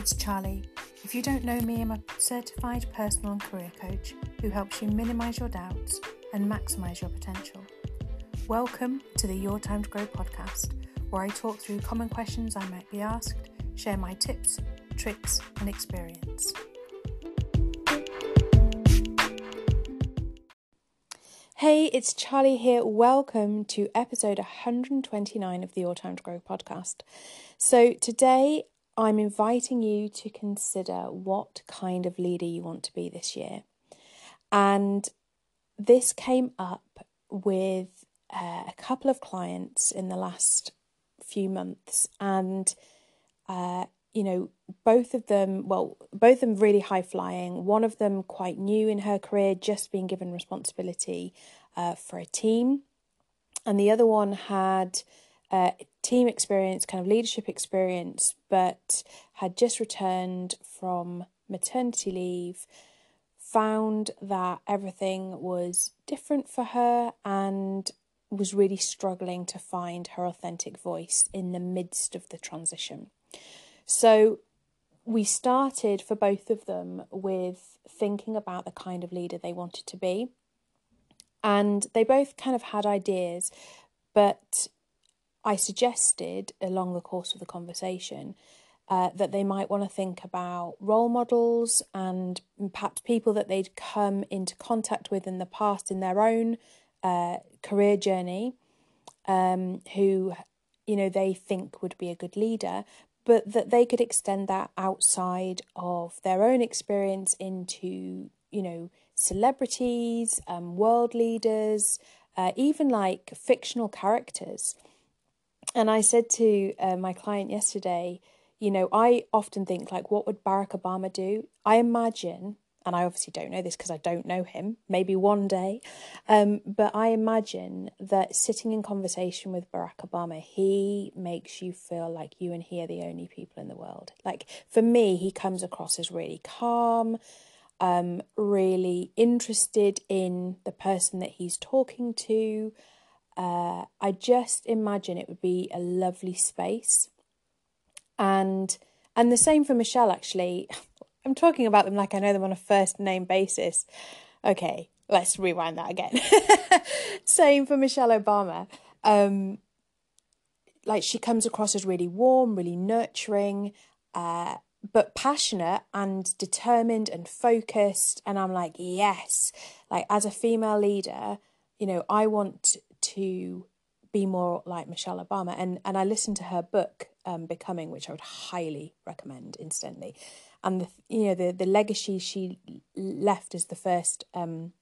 it's Charlie. If you don't know me, I'm a certified personal and career coach who helps you minimize your doubts and maximize your potential. Welcome to the Your Time to Grow podcast, where I talk through common questions I might be asked, share my tips, tricks, and experience. Hey, it's Charlie here. Welcome to episode 129 of the Your Time to Grow podcast. So, today I'm inviting you to consider what kind of leader you want to be this year. And this came up with uh, a couple of clients in the last few months, and uh, you know, both of them, well, both of them really high flying. One of them quite new in her career, just being given responsibility uh, for a team. And the other one had uh, team experience, kind of leadership experience, but had just returned from maternity leave, found that everything was different for her and was really struggling to find her authentic voice in the midst of the transition. So we started for both of them with thinking about the kind of leader they wanted to be. And they both kind of had ideas, but I suggested along the course of the conversation uh, that they might want to think about role models and perhaps people that they'd come into contact with in the past in their own uh, career journey um, who you know they think would be a good leader but that they could extend that outside of their own experience into, you know, celebrities, um, world leaders, uh, even like fictional characters. And I said to uh, my client yesterday, you know, I often think like, what would Barack Obama do? I imagine and I obviously don't know this because I don't know him, maybe one day, um, but I imagine that sitting in conversation with Barack Obama, he makes you feel like you and he are the only people in the world. Like for me, he comes across as really calm, um, really interested in the person that he's talking to. Uh, I just imagine it would be a lovely space. And and the same for Michelle actually. I'm talking about them like I know them on a first name basis. Okay, let's rewind that again. Same for Michelle Obama. Um, like she comes across as really warm, really nurturing, uh, but passionate and determined and focused. And I'm like, yes, like as a female leader, you know, I want to be more like Michelle Obama. And and I listened to her book, um, Becoming, which I would highly recommend Incidentally, and the you know the the legacy she left as the first um,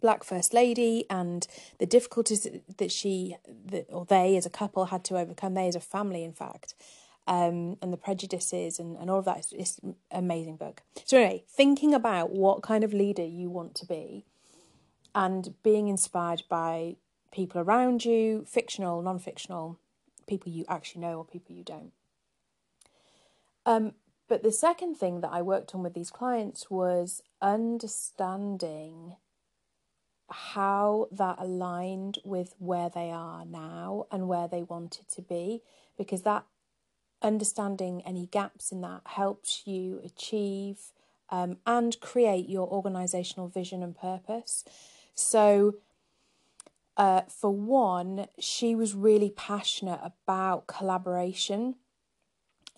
black first lady and the difficulties that she that or they as a couple had to overcome. They as a family in fact um, and the prejudices and, and all of that. Is, is amazing book. So anyway thinking about what kind of leader you want to be and being inspired by people around you fictional non-fictional people you actually know or people you don't um, but the second thing that I worked on with these clients was understanding how that aligned with where they are now and where they wanted to be, because that understanding any gaps in that helps you achieve um, and create your organizational vision and purpose. So, uh, for one, she was really passionate about collaboration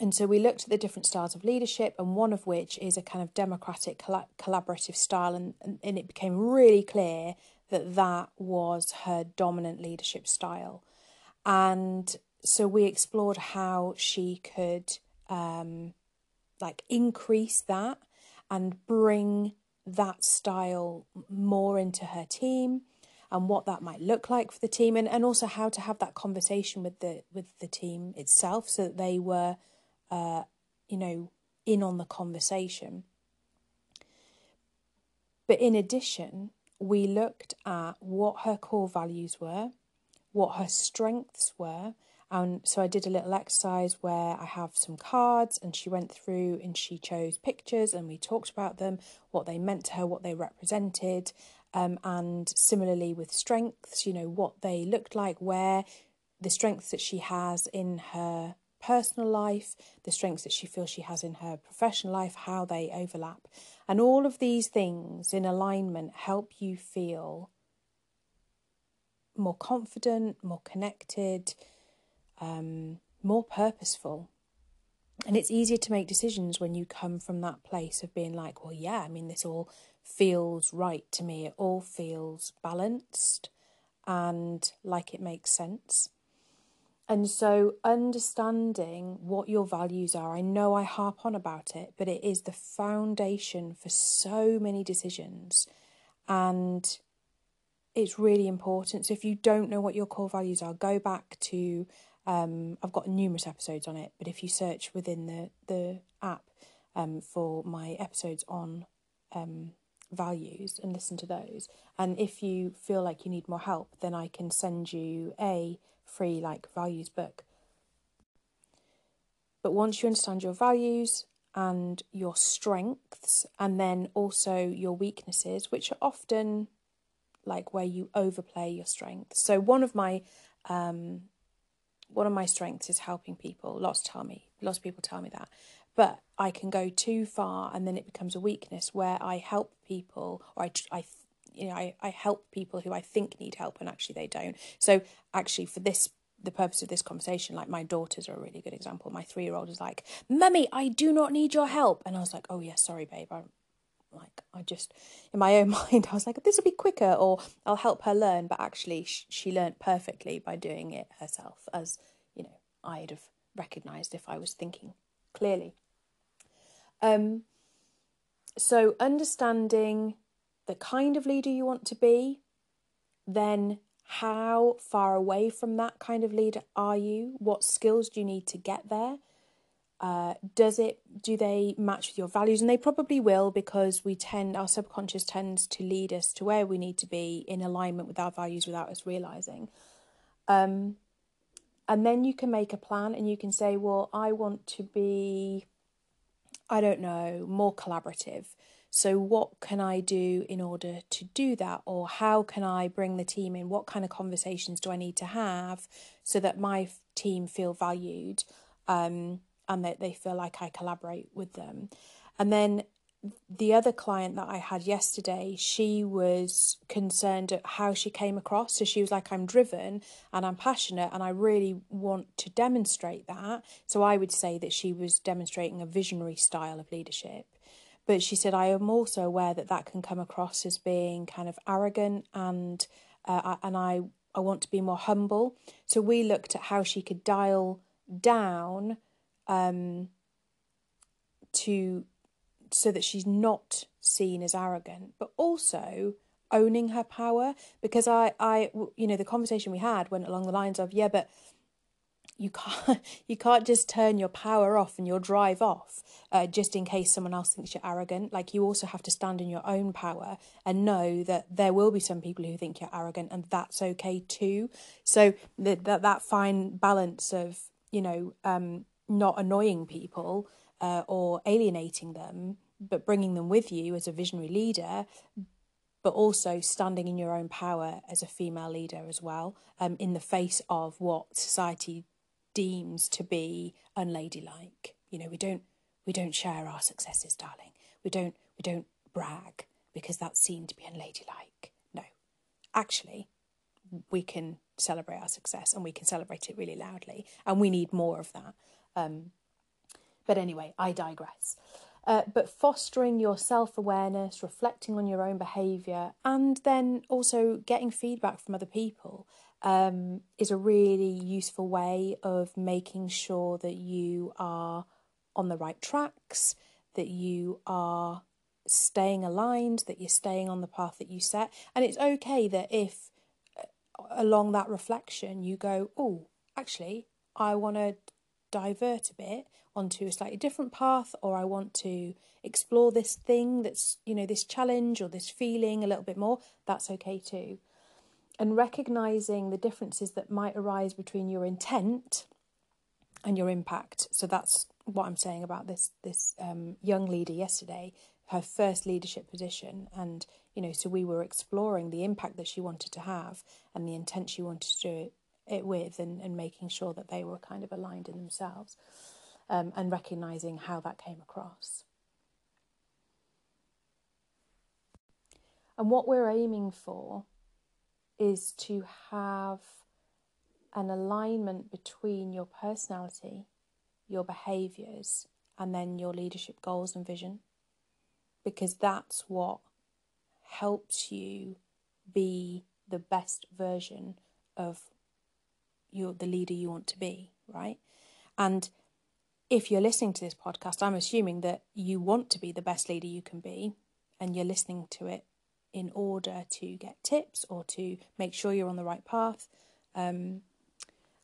and so we looked at the different styles of leadership, and one of which is a kind of democratic collaborative style, and, and it became really clear that that was her dominant leadership style. And so we explored how she could um, like increase that and bring that style more into her team and what that might look like for the team and, and also how to have that conversation with the with the team itself so that they were uh, you know, in on the conversation. But in addition, we looked at what her core values were, what her strengths were. And so I did a little exercise where I have some cards and she went through and she chose pictures and we talked about them, what they meant to her, what they represented. Um, and similarly with strengths, you know, what they looked like, where the strengths that she has in her personal life, the strengths that she feels she has in her professional life, how they overlap. And all of these things in alignment help you feel more confident, more connected, um, more purposeful. And it's easier to make decisions when you come from that place of being like, well, yeah, I mean, this all feels right to me. It all feels balanced and like it makes sense. And so, understanding what your values are, I know I harp on about it, but it is the foundation for so many decisions. And it's really important. So, if you don't know what your core values are, go back to um, I've got numerous episodes on it, but if you search within the the app um, for my episodes on um, values and listen to those, and if you feel like you need more help, then I can send you a free like values book. But once you understand your values and your strengths, and then also your weaknesses, which are often like where you overplay your strengths. So one of my um, one of my strengths is helping people. Lots tell me, lots of people tell me that. But I can go too far and then it becomes a weakness where I help people or I, I you know, I, I help people who I think need help and actually they don't. So actually for this the purpose of this conversation, like my daughters are a really good example. My three year old is like, Mummy, I do not need your help. And I was like, Oh yeah, sorry, babe. I'm like, I just, in my own mind, I was like, this will be quicker or I'll help her learn. But actually, sh- she learned perfectly by doing it herself, as, you know, I'd have recognized if I was thinking clearly. Um, so, understanding the kind of leader you want to be, then how far away from that kind of leader are you? What skills do you need to get there? Uh, does it do they match with your values? And they probably will because we tend our subconscious tends to lead us to where we need to be in alignment with our values without us realizing. Um, and then you can make a plan and you can say well i want to be i don't know more collaborative. So what can i do in order to do that? Or how can i bring the team in? What kind of conversations do i need to have so that my team feel valued? Um, and that they feel like I collaborate with them. And then the other client that I had yesterday, she was concerned at how she came across. So she was like, I'm driven and I'm passionate and I really want to demonstrate that. So I would say that she was demonstrating a visionary style of leadership. But she said, I am also aware that that can come across as being kind of arrogant and uh, and I, I want to be more humble. So we looked at how she could dial down um, to so that she's not seen as arrogant, but also owning her power. Because I, I, you know, the conversation we had went along the lines of, yeah, but you can't, you can't just turn your power off and your drive off uh, just in case someone else thinks you're arrogant. Like you also have to stand in your own power and know that there will be some people who think you're arrogant, and that's okay too. So that that fine balance of you know um, not annoying people uh, or alienating them, but bringing them with you as a visionary leader, but also standing in your own power as a female leader as well, um, in the face of what society deems to be unladylike. You know, we don't we don't share our successes, darling. We don't we don't brag because that's seen to be unladylike. No, actually, we can celebrate our success and we can celebrate it really loudly, and we need more of that. Um, but anyway, I digress. Uh, but fostering your self awareness, reflecting on your own behaviour, and then also getting feedback from other people um, is a really useful way of making sure that you are on the right tracks, that you are staying aligned, that you're staying on the path that you set. And it's okay that if uh, along that reflection you go, oh, actually, I want to divert a bit onto a slightly different path or I want to explore this thing that's, you know, this challenge or this feeling a little bit more, that's okay too. And recognizing the differences that might arise between your intent and your impact. So that's what I'm saying about this this um, young leader yesterday, her first leadership position, and you know, so we were exploring the impact that she wanted to have and the intent she wanted to do it it with and, and making sure that they were kind of aligned in themselves um, and recognizing how that came across. And what we're aiming for is to have an alignment between your personality, your behaviors, and then your leadership goals and vision. Because that's what helps you be the best version of your the leader you want to be, right? And if you're listening to this podcast, I'm assuming that you want to be the best leader you can be and you're listening to it in order to get tips or to make sure you're on the right path. Um,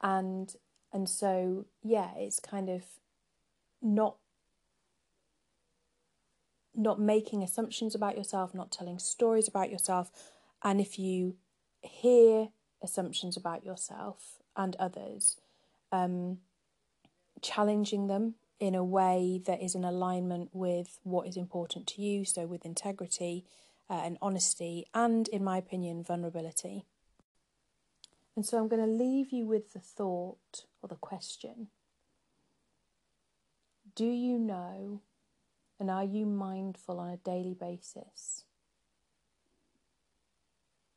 and and so yeah, it's kind of not not making assumptions about yourself, not telling stories about yourself. And if you hear assumptions about yourself and others, um, challenging them in a way that is in alignment with what is important to you, so with integrity uh, and honesty, and in my opinion, vulnerability. And so I'm going to leave you with the thought or the question Do you know and are you mindful on a daily basis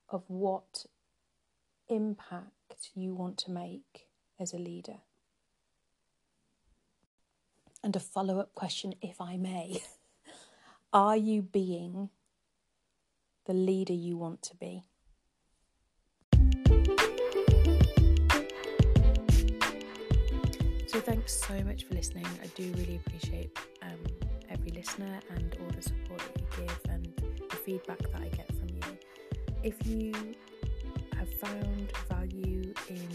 of what impact you want to make as a leader? And a follow up question, if I may Are you being the leader you want to be? So, thanks so much for listening. I do really appreciate um, every listener and all the support that you give and the feedback that I get from you. If you found value in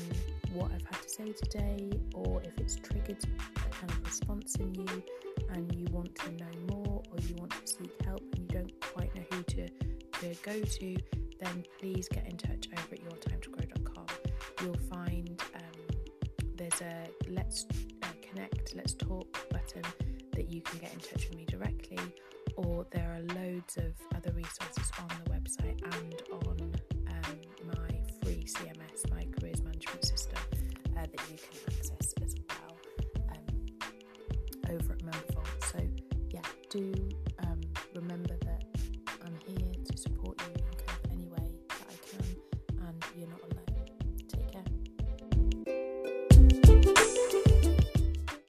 what I've had to say today, or if it's triggered a kind of response in you and you want to know more or you want to seek help and you don't quite know who to, to go to, then please get in touch over at yourtimetogrow.com. You'll find um, there's a let's uh, connect, let's talk button that you can get in touch with me directly, or there are loads of other resources on the